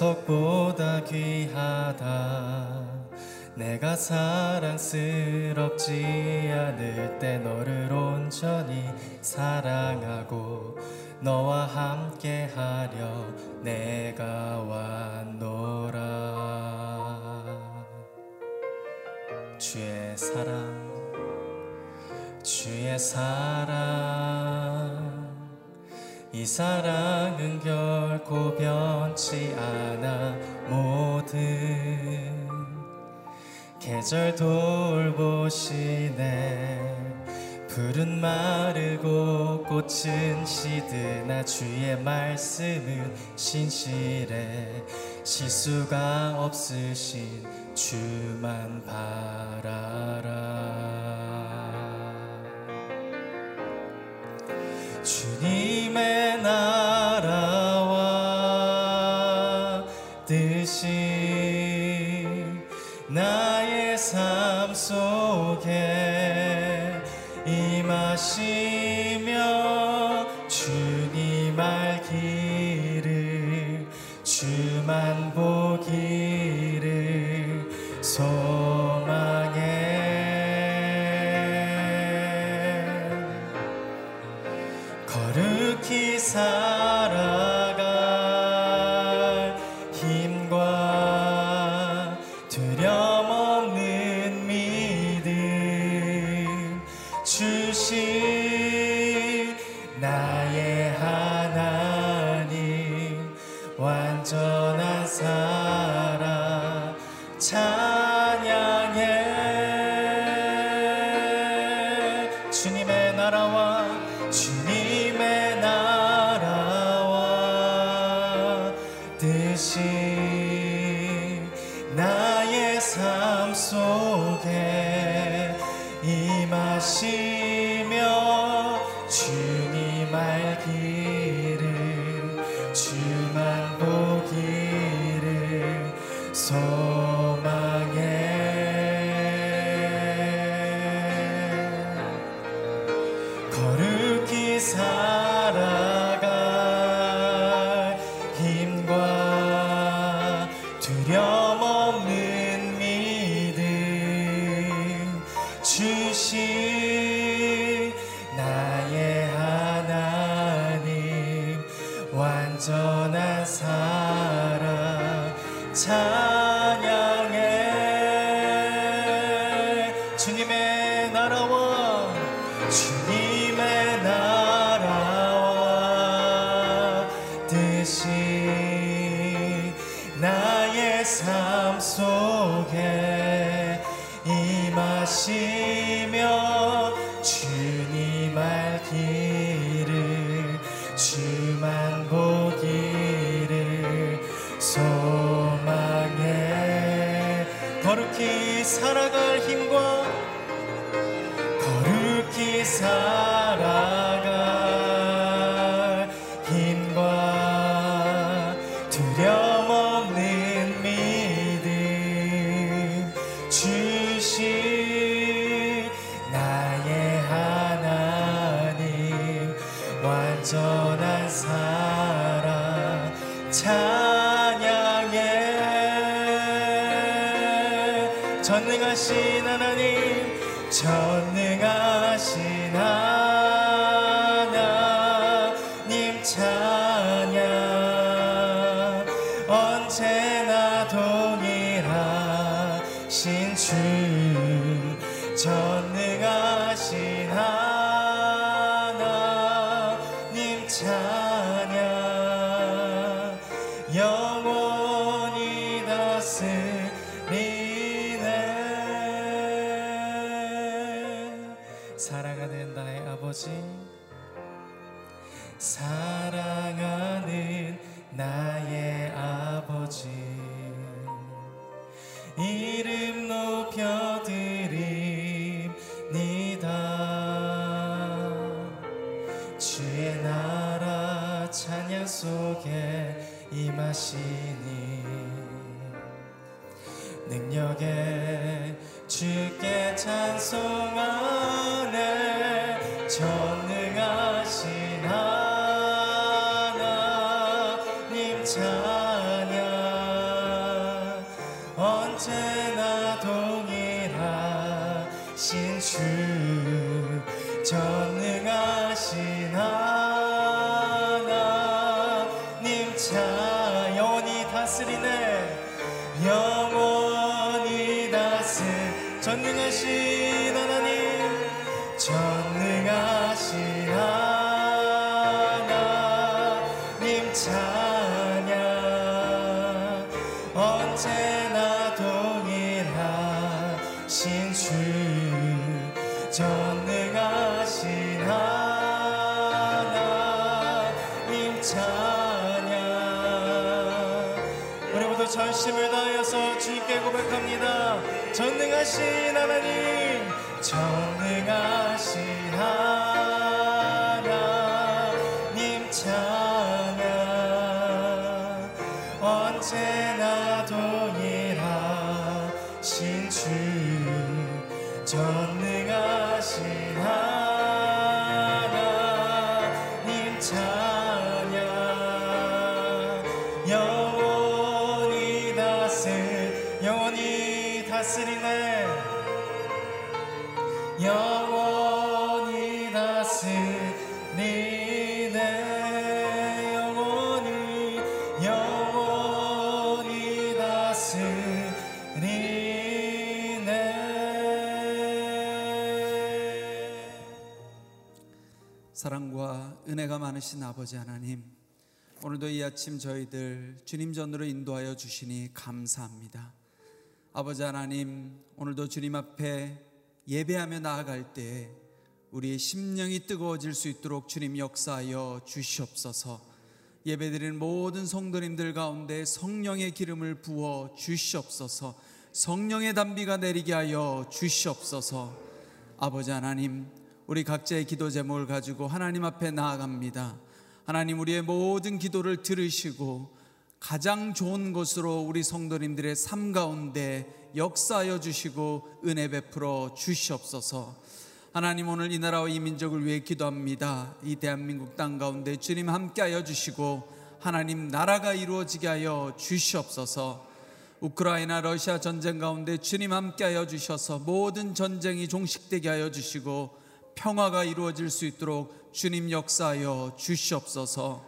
보석보다 귀하다. 내가 사랑스럽지 않을 때 너를 온전히 사랑하고 너와 함께 하려 내가 왔노라. 주의 사랑 주의 사랑 이 사랑은 결코 변치 않아. 모든 계절 돌보시네. 푸른 마르고 꽃은 시드나 주의 말씀은 신실해. 실수가 없으신 주만 바라라. 주님 의 주님의 나의 삶 속에 임하시며 주님 알기를 주만 보기를 소망해. 거룩히 살아갈 힘과 거룩히 살 전 다스리네. 영원히 다스 전능하신 전 은혜가 많으신 아버지 하나님, 오늘도 이 아침 저희들 주님 전으로 인도하여 주시니 감사합니다. 아버지 하나님, 오늘도 주님 앞에 예배하며 나아갈 때 우리의 심령이 뜨거워질 수 있도록 주님 역사하여 주시옵소서. 예배드리는 모든 성도님들 가운데 성령의 기름을 부어 주시옵소서. 성령의 담비가 내리게 하여 주시옵소서. 아버지 하나님, 우리 각자의 기도 제목을 가지고 하나님 앞에 나아갑니다. 하나님 우리의 모든 기도를 들으시고 가장 좋은 것으로 우리 성도님들의 삶 가운데 역사하여 주시고 은혜 베풀어 주시옵소서. 하나님 오늘 이 나라와 이 민족을 위해 기도합니다. 이 대한민국 땅 가운데 주님 함께하여 주시고 하나님 나라가 이루어지게 하여 주시옵소서. 우크라이나 러시아 전쟁 가운데 주님 함께하여 주셔서 모든 전쟁이 종식되게 하여 주시고 평화가 이루어질 수 있도록 주님 역사하여 주시옵소서.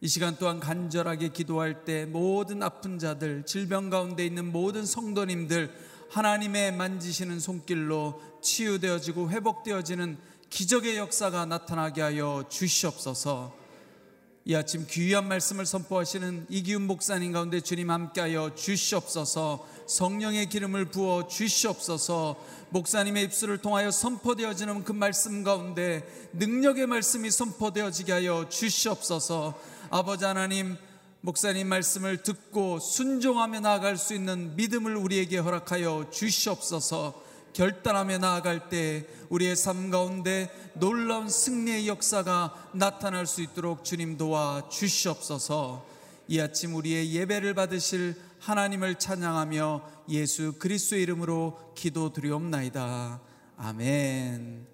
이 시간 또한 간절하게 기도할 때 모든 아픈 자들, 질병 가운데 있는 모든 성도님들 하나님의 만지시는 손길로 치유되어지고 회복되어지는 기적의 역사가 나타나게 하여 주시옵소서. 이 아침 귀한 말씀을 선포하시는 이기훈 목사님 가운데 주님 함께하여 주시옵소서. 성령의 기름을 부어 주시옵소서. 목사님의 입술을 통하여 선포되어지는 그 말씀 가운데 능력의 말씀이 선포되어지게 하여 주시옵소서. 아버지 하나님 목사님 말씀을 듣고 순종하며 나아갈 수 있는 믿음을 우리에게 허락하여 주시옵소서 결단하며 나아갈 때 우리의 삶 가운데 놀라운 승리의 역사가 나타날 수 있도록 주님 도와 주시옵소서. 이 아침 우리의 예배를 받으실 하나님을 찬양하며 예수 그리스도의 이름으로 기도드리옵나이다. 아멘.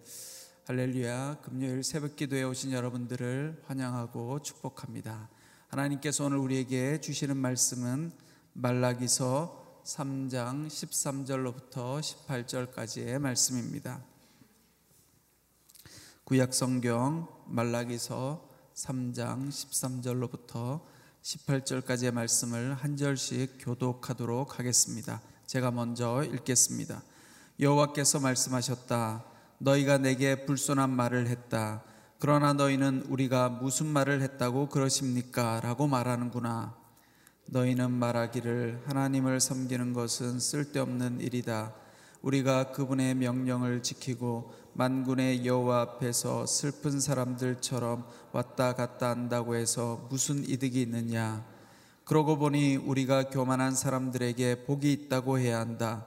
할렐루야. 금요일 새벽 기도에 오신 여러분들을 환영하고 축복합니다. 하나님께서 오늘 우리에게 주시는 말씀은 말라기서 3장 13절로부터 18절까지의 말씀입니다. 구약 성경 말라기서 3장 13절로부터 18절까지의 말씀을 한 절씩 교독하도록 하겠습니다. 제가 먼저 읽겠습니다. 여호와께서 말씀하셨다. 너희가 내게 불손한 말을 했다. 그러나 너희는 우리가 무슨 말을 했다고 그러십니까? 라고 말하는구나. 너희는 말하기를 하나님을 섬기는 것은 쓸데없는 일이다. 우리가 그분의 명령을 지키고 만군의 여호와 앞에서 슬픈 사람들처럼 왔다 갔다 한다고 해서 무슨 이득이 있느냐? 그러고 보니 우리가 교만한 사람들에게 복이 있다고 해야 한다.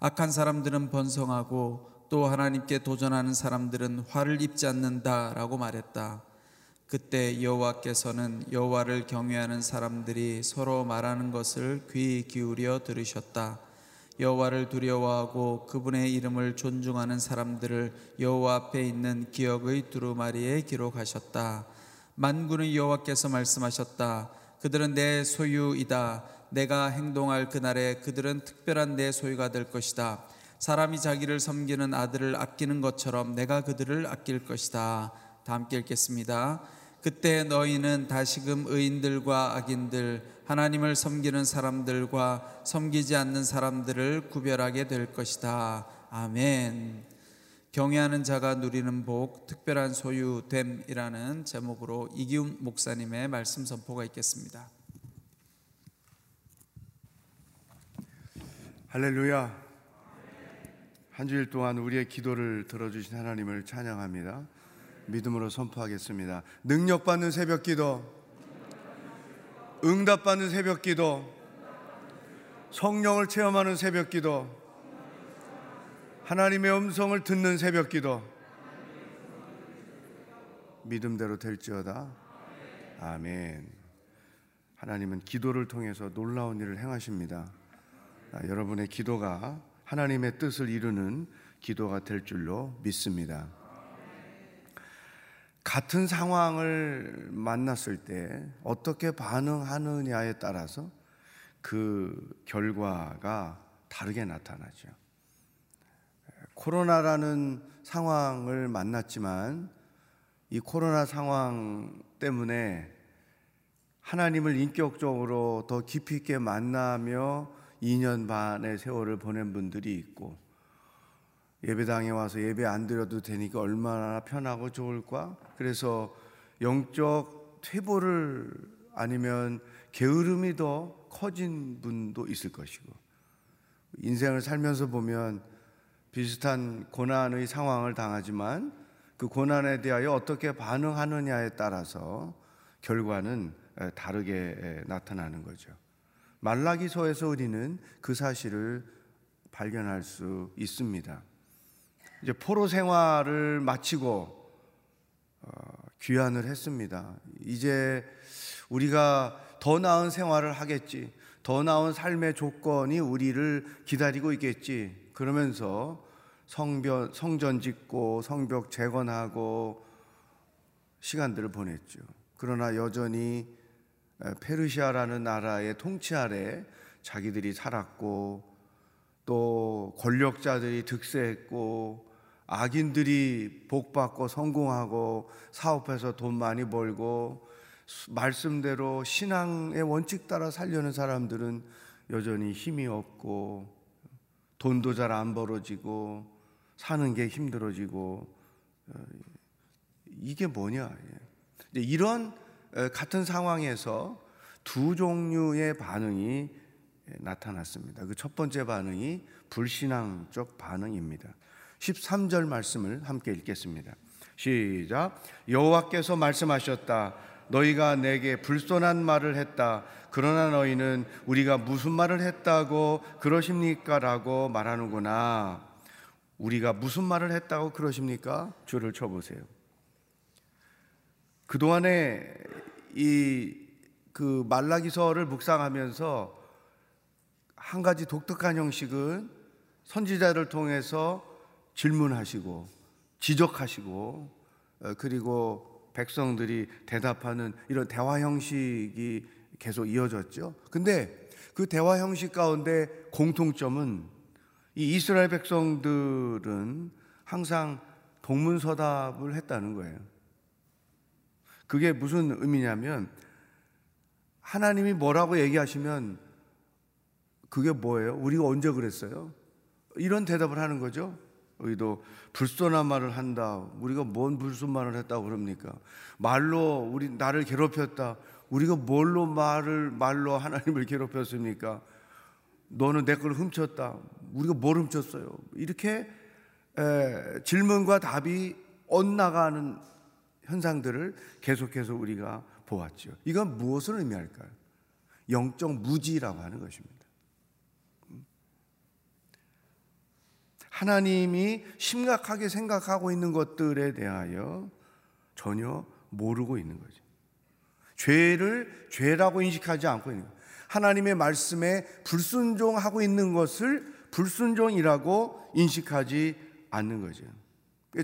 악한 사람들은 번성하고 또 하나님께 도전하는 사람들은 화를 입지 않는다라고 말했다. 그때 여호와께서는 여호와를 경외하는 사람들이 서로 말하는 것을 귀 기울여 들으셨다. 여호와를 두려워하고 그분의 이름을 존중하는 사람들을 여호와 앞에 있는 기억의 두루마리에 기록하셨다. 만군의 여호와께서 말씀하셨다. 그들은 내 소유이다. 내가 행동할 그날에 그들은 특별한 내 소유가 될 것이다. 사람이 자기를 섬기는 아들을 아끼는 것처럼 내가 그들을 아낄 것이다. 다 함께 읽겠습니다. 그때 너희는 다시금 의인들과 악인들, 하나님을 섬기는 사람들과 섬기지 않는 사람들을 구별하게 될 것이다. 아멘. 경외하는 자가 누리는 복, 특별한 소유됨이라는 제목으로 이기훈 목사님의 말씀 선포가 있겠습니다. 할렐루야. 한 주일 동안 우리의 기도를 들어주신 하나님을 찬양합니다. 믿음으로 선포하겠습니다. 능력받는 새벽 기도, 응답받는 새벽 기도, 성령을 체험하는 새벽 기도, 하나님의 음성을 듣는 새벽 기도, 믿음대로 될지어다. 아멘. 하나님은 기도를 통해서 놀라운 일을 행하십니다. 아, 여러분의 기도가 하나님의 뜻을 이루는 기도가 될 줄로 믿습니다. 같은 상황을 만났을 때 어떻게 반응하느냐에 따라서 그 결과가 다르게 나타나죠. 코로나라는 상황을 만났지만 이 코로나 상황 때문에 하나님을 인격적으로 더 깊이 있게 만나며 2년 반의 세월을 보낸 분들이 있고 예배당에 와서 예배 안 드려도 되니까 얼마나 편하고 좋을까? 그래서 영적 퇴보를 아니면 게으름이 더 커진 분도 있을 것이고 인생을 살면서 보면 비슷한 고난의 상황을 당하지만 그 고난에 대하여 어떻게 반응하느냐에 따라서 결과는 다르게 나타나는 거죠. 말라기서에서 우리는 그 사실을 발견할 수 있습니다. 이제 포로 생활을 마치고 어, 귀환을 했습니다. 이제 우리가 더 나은 생활을 하겠지, 더 나은 삶의 조건이 우리를 기다리고 있겠지. 그러면서 성벽, 성전 짓고 성벽 재건하고 시간들을 보냈죠. 그러나 여전히 페르시아라는 나라의 통치 아래 자기들이 살았고 또 권력자들이 득세했고 악인들이 복받고 성공하고 사업해서 돈 많이 벌고 말씀대로 신앙의 원칙 따라 살려는 사람들은 여전히 힘이 없고 돈도 잘 안 벌어지고 사는 게 힘들어지고 어, 이게 뭐냐 이런 같은 상황에서 두 종류의 반응이 나타났습니다. 그 첫 번째 반응이 불신앙적 반응입니다. 13절 말씀을 함께 읽겠습니다. 시작. 여호와께서 말씀하셨다. 너희가 내게 불손한 말을 했다. 그러나 너희는 우리가 무슨 말을 했다고 그러십니까라고 말하는구나. 우리가 무슨 말을 했다고 그러십니까? 줄을 쳐 보세요. 그동안에 이 그 말라기서를 묵상하면서 한 가지 독특한 형식은 선지자를 통해서 질문하시고 지적하시고 어, 그리고 백성들이 대답하는 이런 대화 형식이 계속 이어졌죠. 근데 그 대화 형식 가운데 공통점은 이 이스라엘 백성들은 항상 동문서답을 했다는 거예요. 그게 무슨 의미냐면 하나님이 뭐라고 얘기하시면 그게 뭐예요? 우리가 언제 그랬어요? 이런 대답을 하는 거죠. 우리도 불손한 말을 한다. 우리가 뭔 불순 말을 했다고 그럽니까? 말로 우리 나를 괴롭혔다. 우리가 뭘로 말을 말로 하나님을 괴롭혔습니까? 너는 내 걸 훔쳤다. 우리가 뭘 훔쳤어요? 이렇게 에, 질문과 답이 엇나가는 현상들을 계속해서 우리가 보았죠. 이건 무엇을 의미할까요? 영적 무지라고 하는 것입니다. 하나님이 심각하게 생각하고 있는 것들에 대하여 전혀 모르고 있는 거죠. 죄를 죄라고 인식하지 않고 있는 거예요. 하나님의 말씀에 불순종하고 있는 것을 불순종이라고 인식하지 않는 거죠.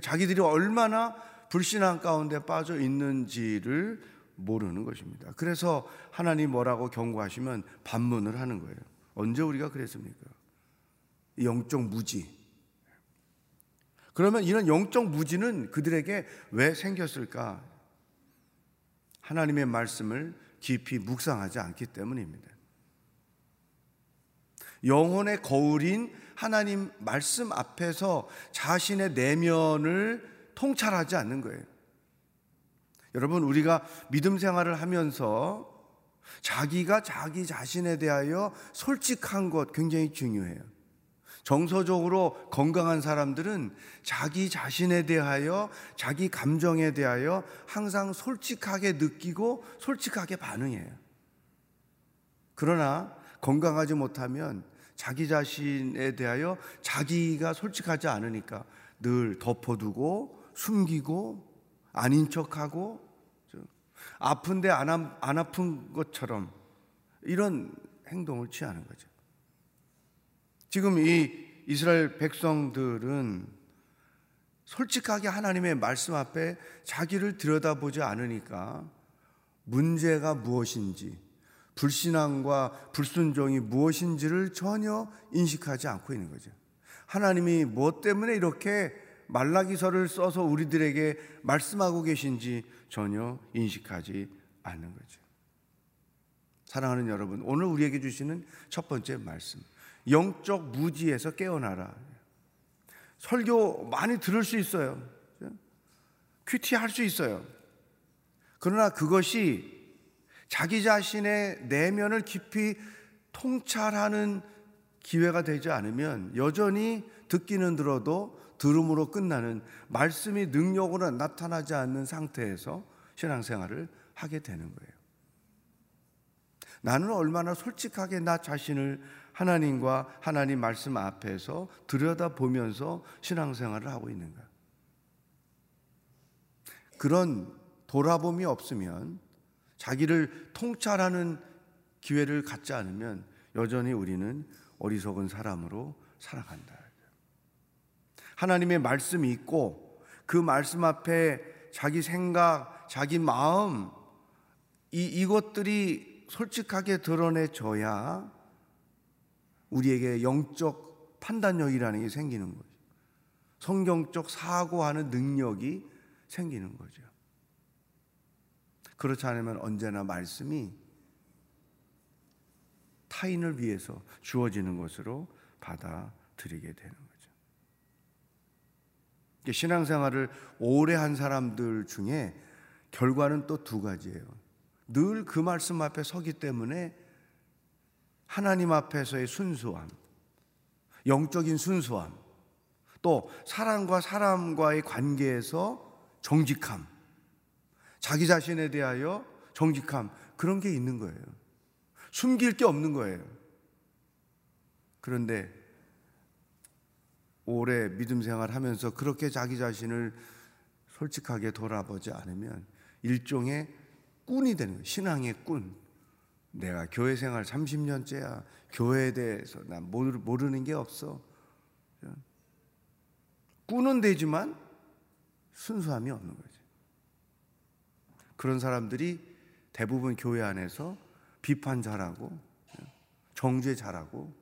자기들이 얼마나 불신앙 가운데 빠져 있는지를 모르는 것입니다. 그래서 하나님 뭐라고 경고하시면 반문을 하는 거예요. 언제 우리가 그랬습니까? 영적 무지. 그러면 이런 영적 무지는 그들에게 왜 생겼을까? 하나님의 말씀을 깊이 묵상하지 않기 때문입니다. 영혼의 거울인 하나님 말씀 앞에서 자신의 내면을 통찰하지 않는 거예요. 여러분, 우리가 믿음 생활을 하면서 자기가 자기 자신에 대하여 솔직한 것 굉장히 중요해요. 정서적으로 건강한 사람들은 자기 자신에 대하여 자기 감정에 대하여 항상 솔직하게 느끼고 솔직하게 반응해요. 그러나 건강하지 못하면 자기 자신에 대하여 자기가 솔직하지 않으니까 늘 덮어두고 숨기고 아닌 척하고 아픈데 안, 안 아픈 것처럼 이런 행동을 취하는 거죠. 지금 이 이스라엘 백성들은 솔직하게 하나님의 말씀 앞에 자기를 들여다보지 않으니까 문제가 무엇인지 불신앙과 불순종이 무엇인지를 전혀 인식하지 않고 있는 거죠. 하나님이 무엇 때문에 이렇게 말라기서를 써서 우리들에게 말씀하고 계신지 전혀 인식하지 않는 거죠. 사랑하는 여러분, 오늘 우리에게 주시는 첫 번째 말씀. 영적 무지에서 깨어나라. 설교 많이 들을 수 있어요. 큐티 할 수 있어요. 그러나 그것이 자기 자신의 내면을 깊이 통찰하는 기회가 되지 않으면 여전히 듣기는 들어도 들음으로 끝나는 말씀이 능력으로 나타나지 않는 상태에서 신앙생활을 하게 되는 거예요. 나는 얼마나 솔직하게 나 자신을 하나님과 하나님 말씀 앞에서 들여다보면서 신앙생활을 하고 있는가? 그런 돌아봄이 없으면 자기를 통찰하는 기회를 갖지 않으면 여전히 우리는 어리석은 사람으로 살아간다. 하나님의 말씀이 있고 그 말씀 앞에 자기 생각, 자기 마음 이 이것들이 솔직하게 드러내져야 우리에게 영적 판단력이라는 게 생기는 거죠. 성경적 사고하는 능력이 생기는 거죠. 그렇지 않으면 언제나 말씀이 타인을 위해서 주어지는 것으로 받아들이게 되는 거죠. 신앙생활을 오래 한 사람들 중에 결과는 또 두 가지예요. 늘 그 말씀 앞에 서기 때문에 하나님 앞에서의 순수함, 영적인 순수함, 또 사람과 사람과의 관계에서 정직함, 자기 자신에 대하여 정직함, 그런 게 있는 거예요. 숨길 게 없는 거예요. 그런데 오래 믿음 생활 하면서 그렇게 자기 자신을 솔직하게 돌아보지 않으면 일종의 꾼이 되는 거예요. 신앙의 꾼. 내가 교회 생활 30년째야. 교회에 대해서 난 모르는 게 없어. 꾼은 되지만 순수함이 없는 거지. 그런 사람들이 대부분 교회 안에서 비판 잘하고 정죄 잘하고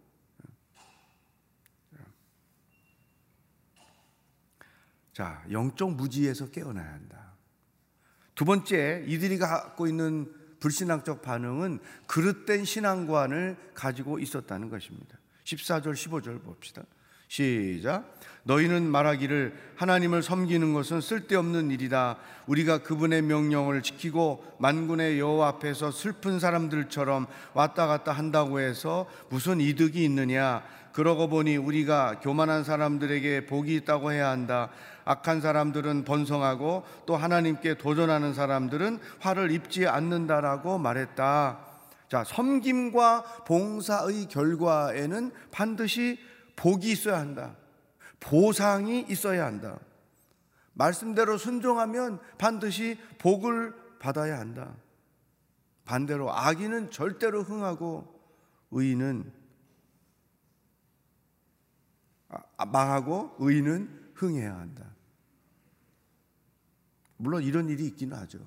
자, 영적 무지에서 깨어나야 한다. 두 번째, 이들이 갖고 있는 불신앙적 반응은 그릇된 신앙관을 가지고 있었다는 것입니다. 14절, 15절 봅시다. 시작. 너희는 말하기를 하나님을 섬기는 것은 쓸데없는 일이다. 우리가 그분의 명령을 지키고 만군의 여호와 앞에서 슬픈 사람들처럼 왔다 갔다 한다고 해서 무슨 이득이 있느냐? 그러고 보니 우리가 교만한 사람들에게 복이 있다고 해야 한다. 악한 사람들은 번성하고 또 하나님께 도전하는 사람들은 화를 입지 않는다라고 말했다. 자, 섬김과 봉사의 결과에는 반드시 복이 있어야 한다. 보상이 있어야 한다. 말씀대로 순종하면 반드시 복을 받아야 한다. 반대로 악인은 절대로 흥하고 의인은 망하고 의인은 흥해야 한다. 물론 이런 일이 있기는 하죠.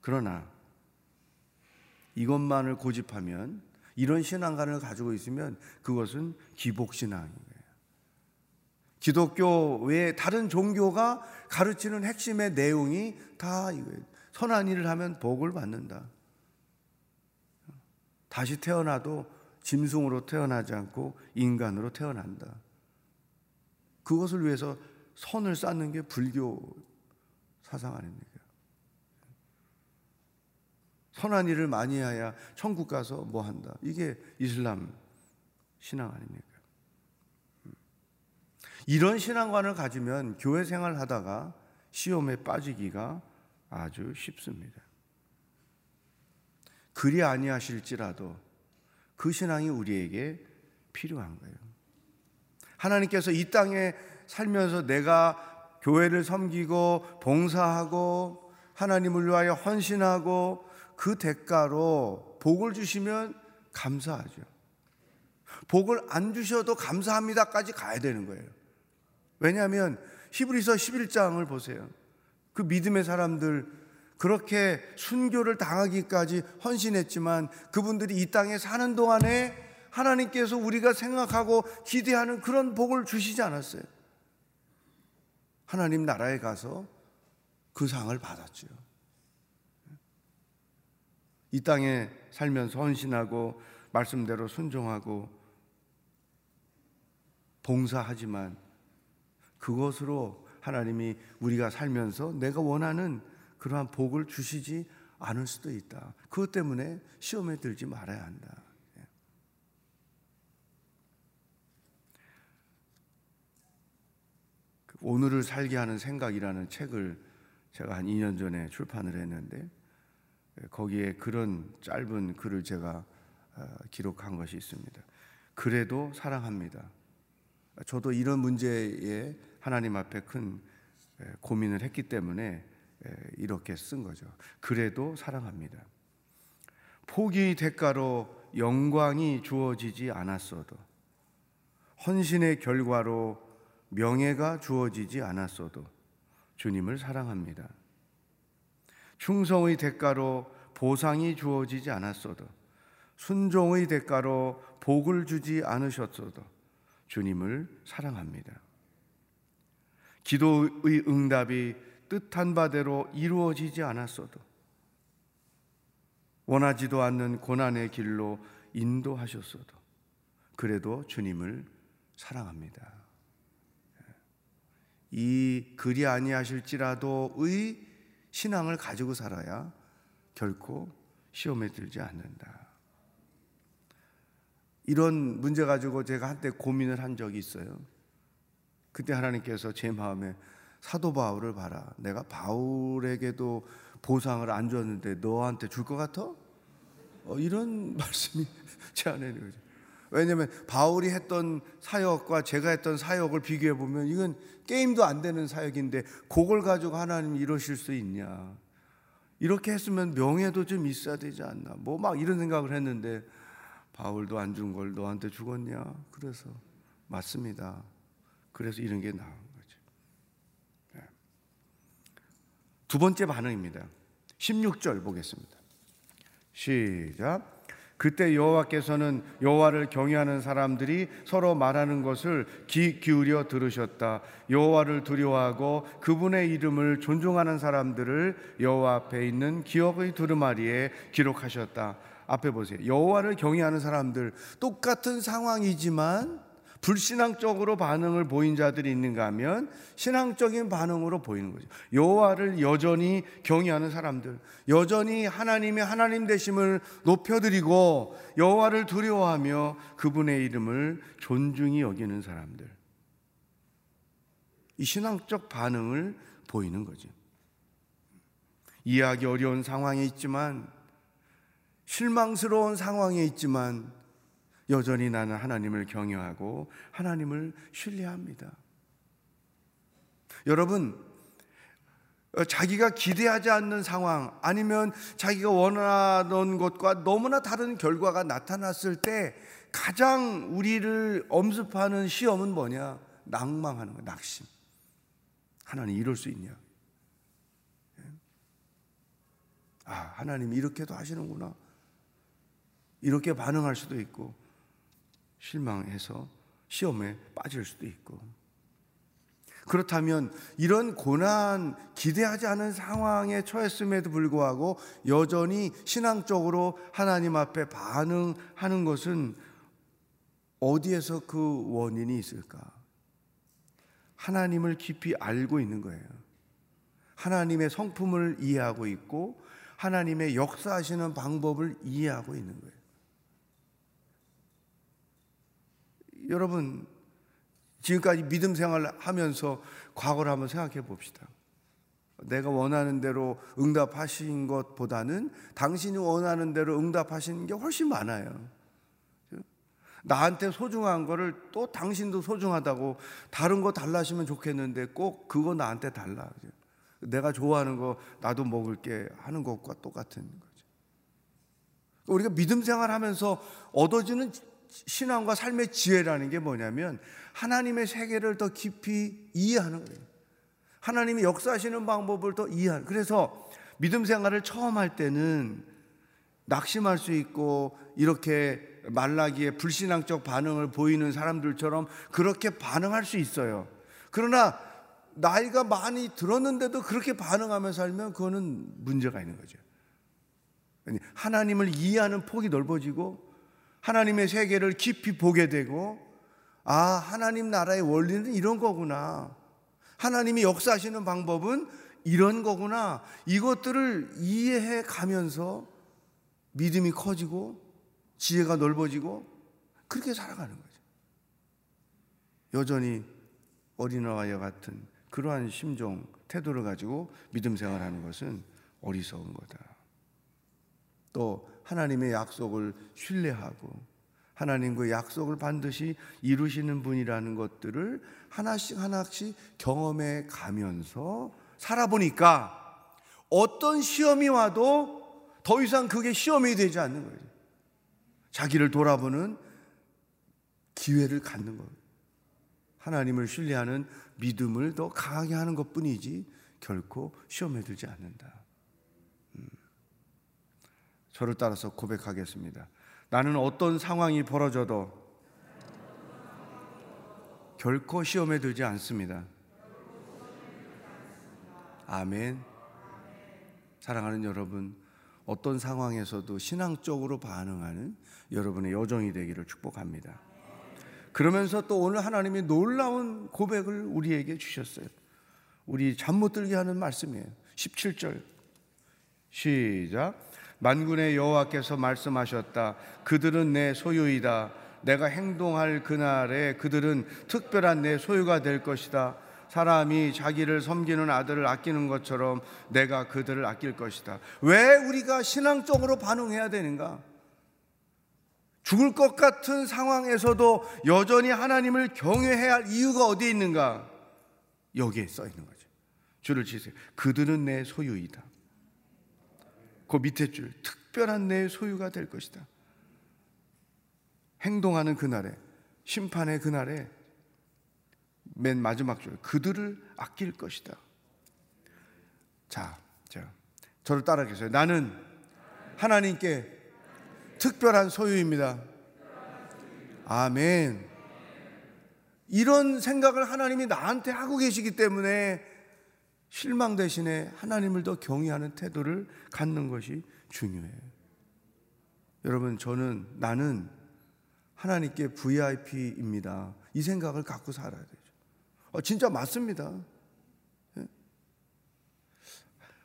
그러나 이것만을 고집하면 이런 신앙관을 가지고 있으면 그것은 기복신앙인 거예요. 기독교 외에 다른 종교가 가르치는 핵심의 내용이 다 이거예요. 선한 일을 하면 복을 받는다. 다시 태어나도 짐승으로 태어나지 않고 인간으로 태어난다. 그것을 위해서 선을 쌓는 게 불교 사상 아닙니까? 선한 일을 많이 해야 천국 가서 뭐 한다. 이게 이슬람 신앙 아닙니까? 이런 신앙관을 가지면 교회 생활 하다가 시험에 빠지기가 아주 쉽습니다. 그리 아니하실지라도 그 신앙이 우리에게 필요한 거예요. 하나님께서 이 땅에 살면서 내가 교회를 섬기고 봉사하고 하나님을 위하여 헌신하고 그 대가로 복을 주시면 감사하죠. 복을 안 주셔도 감사합니다까지 가야 되는 거예요. 왜냐하면 히브리서 11장을 보세요. 그 믿음의 사람들 그렇게 순교를 당하기까지 헌신했지만 그분들이 이 땅에 사는 동안에 하나님께서 우리가 생각하고 기대하는 그런 복을 주시지 않았어요. 하나님 나라에 가서 그 상을 받았죠. 이 땅에 살면서 헌신하고 말씀대로 순종하고 봉사하지만 그것으로 하나님이 우리가 살면서 내가 원하는 그러한 복을 주시지 않을 수도 있다. 그것 때문에 시험에 들지 말아야 한다. 예. 그 오늘을 살게 하는 생각이라는 책을 제가 한 2년 전에 출판을 했는데 예, 거기에 그런 짧은 글을 제가 어, 기록한 것이 있습니다. 그래도 사랑합니다. 저도 이런 문제에 하나님 앞에 큰 예, 고민을 했기 때문에 예, 이렇게 쓴 거죠. 그래도 사랑합니다. 포기 대가로 영광이 주어지지 않았어도 헌신의 결과로 명예가 주어지지 않았어도 주님을 사랑합니다. 충성의 대가로 보상이 주어지지 않았어도 순종의 대가로 복을 주지 않으셨어도 주님을 사랑합니다. 기도의 응답이 뜻한 바대로 이루어지지 않았어도 원하지도 않는 고난의 길로 인도하셨어도 그래도 주님을 사랑합니다. 이 그리 아니하실지라도의 신앙을 가지고 살아야 결코 시험에 들지 않는다. 이런 문제 가지고 제가 한때 고민을 한 적이 있어요. 그때 하나님께서 제 마음에 사도 바울을 봐라. 내가 바울에게도 보상을 안 줬는데 너한테 줄 것 같아? 어, 이런 말씀이 제 안에 있는 거죠. 왜냐하면 바울이 했던 사역과 제가 했던 사역을 비교해 보면 이건 게임도 안 되는 사역인데 그걸 가지고 하나님 이러실 수 있냐? 이렇게 했으면 명예도 좀 있어야 되지 않나? 뭐 막 이런 생각을 했는데 바울도 안 준 걸 너한테 죽었냐? 그래서 맞습니다. 그래서 이런 게 나온 거죠. 네. 두 번째 반응입니다. 16절 보겠습니다. 시작. 그때 여호와께서는 여호와를 경외하는 사람들이 서로 말하는 것을 귀 기울여 들으셨다. 여호와를 두려워하고 그분의 이름을 존중하는 사람들을 여호와 앞에 있는 기억의 두루마리에 기록하셨다. 앞에 보세요. 여호와를 경외하는 사람들 똑같은 상황이지만 불신앙적으로 반응을 보인 자들이 있는가 하면 신앙적인 반응으로 보이는 거죠. 여호와를 여전히 경외하는 사람들, 여전히 하나님의 하나님 되심을 높여드리고 여호와를 두려워하며 그분의 이름을 존중히 여기는 사람들. 이 신앙적 반응을 보이는 거죠. 이해하기 어려운 상황에 있지만 실망스러운 상황에 있지만 여전히 나는 하나님을 경외하고 하나님을 신뢰합니다. 여러분, 어, 자기가 기대하지 않는 상황 아니면 자기가 원하던 것과 너무나 다른 결과가 나타났을 때 가장 우리를 엄습하는 시험은 뭐냐? 낭망하는 거예요. 낙심. 하나님 이럴 수 있냐? 예? 아, 하나님이 이렇게도 하시는구나. 이렇게 반응할 수도 있고, 실망해서 시험에 빠질 수도 있고. 그렇다면 이런 고난, 기대하지 않은 상황에 처했음에도 불구하고 여전히 신앙적으로 하나님 앞에 반응하는 것은 어디에서 그 원인이 있을까? 하나님을 깊이 알고 있는 거예요. 하나님의 성품을 이해하고 있고 하나님의 역사하시는 방법을 이해하고 있는 거예요. 여러분, 지금까지 믿음 생활을 하면서 과거를 한번 생각해 봅시다. 내가 원하는 대로 응답하신 것보다는 당신이 원하는 대로 응답하시는 게 훨씬 많아요. 나한테 소중한 거를 또 당신도 소중하다고 다른 거 달라시면 좋겠는데 꼭 그거 나한테 달라. 내가 좋아하는 거 나도 먹을게 하는 것과 똑같은 거죠. 우리가 믿음 생활 하면서 얻어지는 신앙과 삶의 지혜라는 게 뭐냐면 하나님의 세계를 더 깊이 이해하는 거예요. 하나님이 역사하시는 방법을 더 이해하는. 그래서 믿음 생활을 처음 할 때는 낙심할 수 있고 이렇게 말라기에 불신앙적 반응을 보이는 사람들처럼 그렇게 반응할 수 있어요. 그러나 나이가 많이 들었는데도 그렇게 반응하며 살면 그거는 문제가 있는 거죠. 하나님을 이해하는 폭이 넓어지고 하나님의 세계를 깊이 보게 되고 아, 하나님 나라의 원리는 이런 거구나. 하나님이 역사하시는 방법은 이런 거구나. 이것들을 이해해 가면서 믿음이 커지고 지혜가 넓어지고 그렇게 살아가는 거죠. 여전히 어린아이와 같은 그러한 심정, 태도를 가지고 믿음 생활하는 것은 어리석은 거다. 또 하나님의 약속을 신뢰하고 하나님의 약속을 반드시 이루시는 분이라는 것들을 하나씩 하나씩 경험해 가면서 살아보니까 어떤 시험이 와도 더 이상 그게 시험이 되지 않는 거예요. 자기를 돌아보는 기회를 갖는 것. 하나님을 신뢰하는 믿음을 더 강하게 하는 것 뿐이지 결코 시험에 들지 않는다. 음. 저를 따라서 고백하겠습니다. 나는 어떤 상황이 벌어져도 결코 시험에 들지 않습니다. 아멘. 사랑하는 여러분, 어떤 상황에서도 신앙적으로 반응하는 여러분의 여정이 되기를 축복합니다. 그러면서 또 오늘 하나님이 놀라운 고백을 우리에게 주셨어요. 우리 잠 못 들게 하는 말씀이에요. 17절. 시작. 만군의 여호와께서 말씀하셨다. 그들은 내 소유이다. 내가 행동할 그날에 그들은 특별한 내 소유가 될 것이다. 사람이 자기를 섬기는 아들을 아끼는 것처럼 내가 그들을 아낄 것이다. 왜 우리가 신앙적으로 반응해야 되는가? 죽을 것 같은 상황에서도 여전히 하나님을 경외해야 할 이유가 어디에 있는가? 여기에 써 있는 거죠. 줄을 치세요. 그들은 내 소유이다. 그 밑에 줄, 특별한 내 소유가 될 것이다. 행동하는 그날에, 심판의 그날에 맨 마지막 줄, 그들을 아낄 것이다. 자, 자, 저를 따라 계세요. 나는 하나님께 특별한 소유입니다. 아멘. 이런 생각을 하나님이 나한테 하고 계시기 때문에 실망 대신에 하나님을 더 경외하는 태도를 갖는 것이 중요해요. 여러분, 저는 나는 하나님께 VIP입니다. 이 생각을 갖고 살아야 되죠. 어, 진짜 맞습니다.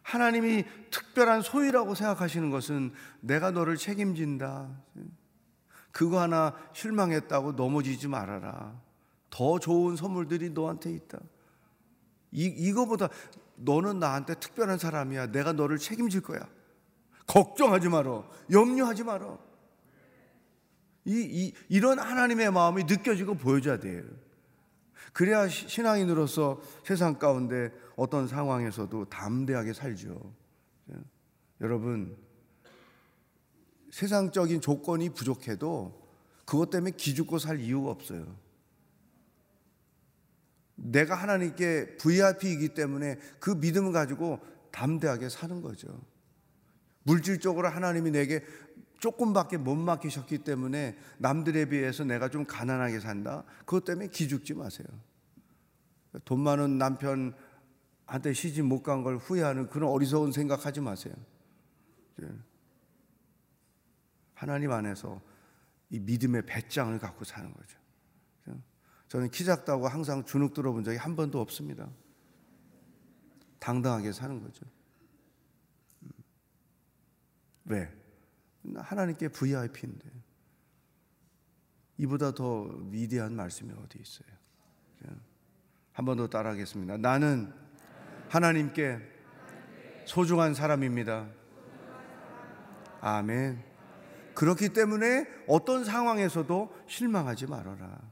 하나님이 특별한 소유라고 생각하시는 것은 내가 너를 책임진다. 그거 하나 실망했다고 넘어지지 말아라. 더 좋은 선물들이 너한테 있다. 이, 이거보다 너는 나한테 특별한 사람이야. 내가 너를 책임질 거야. 걱정하지 마라. 염려하지 마라. 이, 이, 이런 하나님의 마음이 느껴지고 보여줘야 돼요. 그래야 신앙인으로서 세상 가운데 어떤 상황에서도 담대하게 살죠. 예? 여러분, 세상적인 조건이 부족해도 그것 때문에 기죽고 살 이유가 없어요. 내가 하나님께 VIP이기 때문에 그 믿음을 가지고 담대하게 사는 거죠. 물질적으로 하나님이 내게 조금밖에 못 맡기셨기 때문에 남들에 비해서 내가 좀 가난하게 산다. 그것 때문에 기죽지 마세요. 돈 많은 남편한테 시집 못 간 걸 후회하는 그런 어리석은 생각하지 마세요. 예. 하나님 안에서 이 믿음의 배짱을 갖고 사는 거죠. 저는 키 작다고 항상 주눅 들어본 적이 한 번도 없습니다. 당당하게 사는 거죠. 음. 왜? 하나님께 VIP인데 이보다 더 위대한 말씀이 어디 있어요? 한 번 더 따라하겠습니다. 나는 하나님께 소중한 사람입니다. 아멘. 그렇기 때문에 어떤 상황에서도 실망하지 말아라.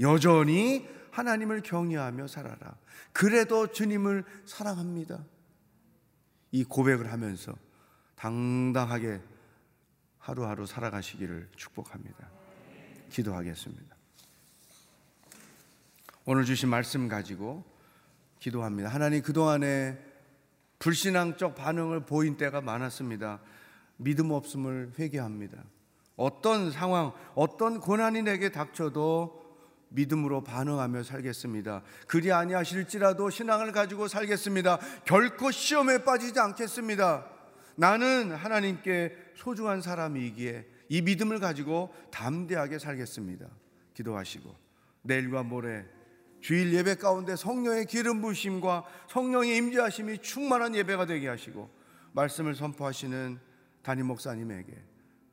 여전히 하나님을 경외하며 살아라. 그래도 주님을 사랑합니다. 이 고백을 하면서 당당하게 하루하루 살아가시기를 축복합니다. 기도하겠습니다. 오늘 주신 말씀 가지고 기도합니다. 하나님 그동안에 불신앙적 반응을 보인 때가 많았습니다. 믿음 없음을 회개합니다. 어떤 상황, 어떤 고난이 내게 닥쳐도 믿음으로 반응하며 살겠습니다. 그리 아니하실지라도 신앙을 가지고 살겠습니다. 결코 시험에 빠지지 않겠습니다. 나는 하나님께 소중한 사람이기에 이 믿음을 가지고 담대하게 살겠습니다. 기도하시고 내일과 모레 주일 예배 가운데 성령의 기름 부심과 성령의 임재하심이 충만한 예배가 되게 하시고 말씀을 선포하시는 담임 목사님에게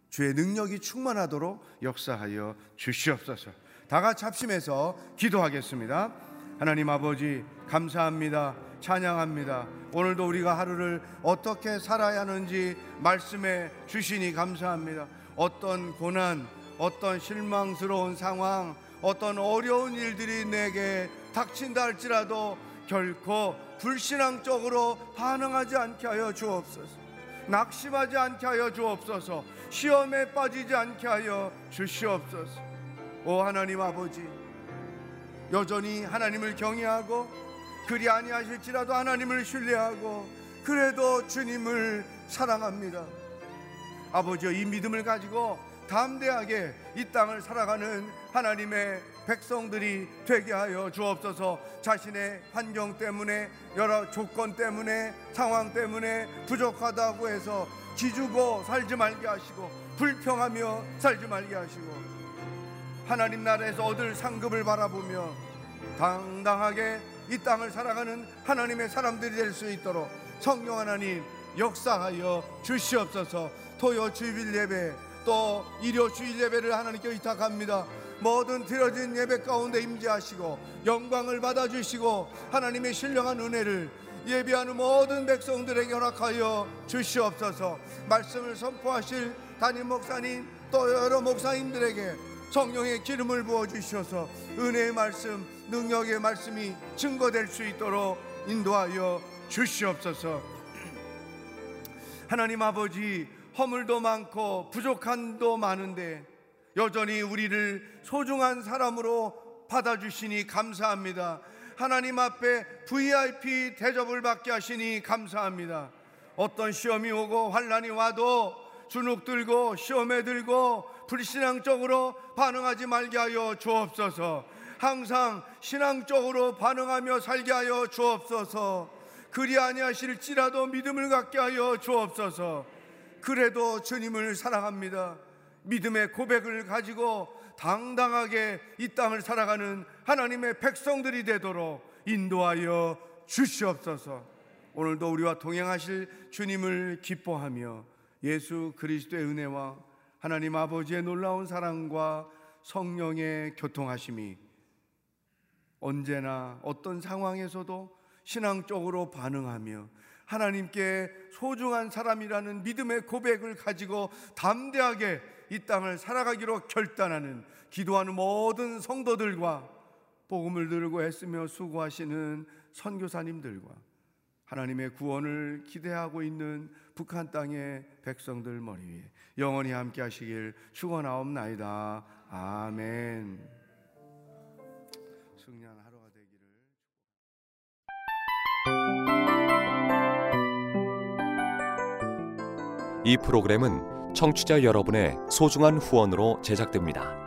주의 능력이 충만하도록 역사하여 주시옵소서. 다 같이 합심해서 기도하겠습니다. 하나님 아버지 감사합니다. 찬양합니다. 오늘도 우리가 하루를 어떻게 살아야 하는지 말씀해 주시니 감사합니다. 어떤 고난, 어떤 실망스러운 상황, 어떤 어려운 일들이 내게 닥친다 할지라도 결코 불신앙적으로 반응하지 않게 하여 주옵소서. 낙심하지 않게 하여 주옵소서. 시험에 빠지지 않게 하여 주시옵소서. 오 하나님 아버지 여전히 하나님을 경외하고 그리 아니하실지라도 하나님을 신뢰하고 그래도 주님을 사랑합니다. 아버지여 이 믿음을 가지고 담대하게 이 땅을 살아가는 하나님의 백성들이 되게 하여 주옵소서 자신의 환경 때문에 여러 조건 때문에 상황 때문에 부족하다고 해서 기주고 살지 말게 하시고 불평하며 살지 말게 하시고 하나님 나라에서 얻을 상급을 바라보며 당당하게 이 땅을 살아가는 하나님의 사람들이 될 수 있도록 성령 하나님 역사하여 주시옵소서. 토요 주일 예배 또 일요 주일 예배를 하나님께 의탁합니다. 모든 드려진 예배 가운데 임재하시고 영광을 받아주시고 하나님의 신령한 은혜를 예비하는 모든 백성들에게 허락하여 주시옵소서. 말씀을 선포하실 담임 목사님 또 여러 목사님들에게 성령의 기름을 부어 주셔서 은혜의 말씀, 능력의 말씀이 증거될 수 있도록 인도하여 주시옵소서. 하나님 아버지 허물도 많고 부족한도 많은데 여전히 우리를 소중한 사람으로 받아주시니 감사합니다. 하나님 앞에 VIP 대접을 받게 하시니 감사합니다. 어떤 시험이 오고 환란이 와도 주눅 들고 시험에 들고 불신앙적으로 반응하지 말게 하여 주옵소서. 항상 신앙적으로 반응하며 살게 하여 주옵소서. 그리 아니하실지라도 믿음을 갖게 하여 주옵소서. 그래도 주님을 사랑합니다. 믿음의 고백을 가지고 당당하게 이 땅을 살아가는 하나님의 백성들이 되도록 인도하여 주시옵소서. 오늘도 우리와 동행하실 주님을 기뻐하며 예수 그리스도의 은혜와 하나님 아버지의 놀라운 사랑과 성령의 교통하심이 언제나 어떤 상황에서도 신앙적으로 반응하며 하나님께 소중한 사람이라는 믿음의 고백을 가지고 담대하게 이 땅을 살아가기로 결단하는 기도하는 모든 성도들과 복음을 들고 애쓰며 수고하시는 선교사님들과 하나님의 구원을 기대하고 있는 북한 땅의 백성들 머리 위에 영원히 함께 하시길 축원하옵나이다. 아멘. 승리한 하루가 되기를 이 프로그램은 청취자 여러분의 소중한 후원으로 제작됩니다.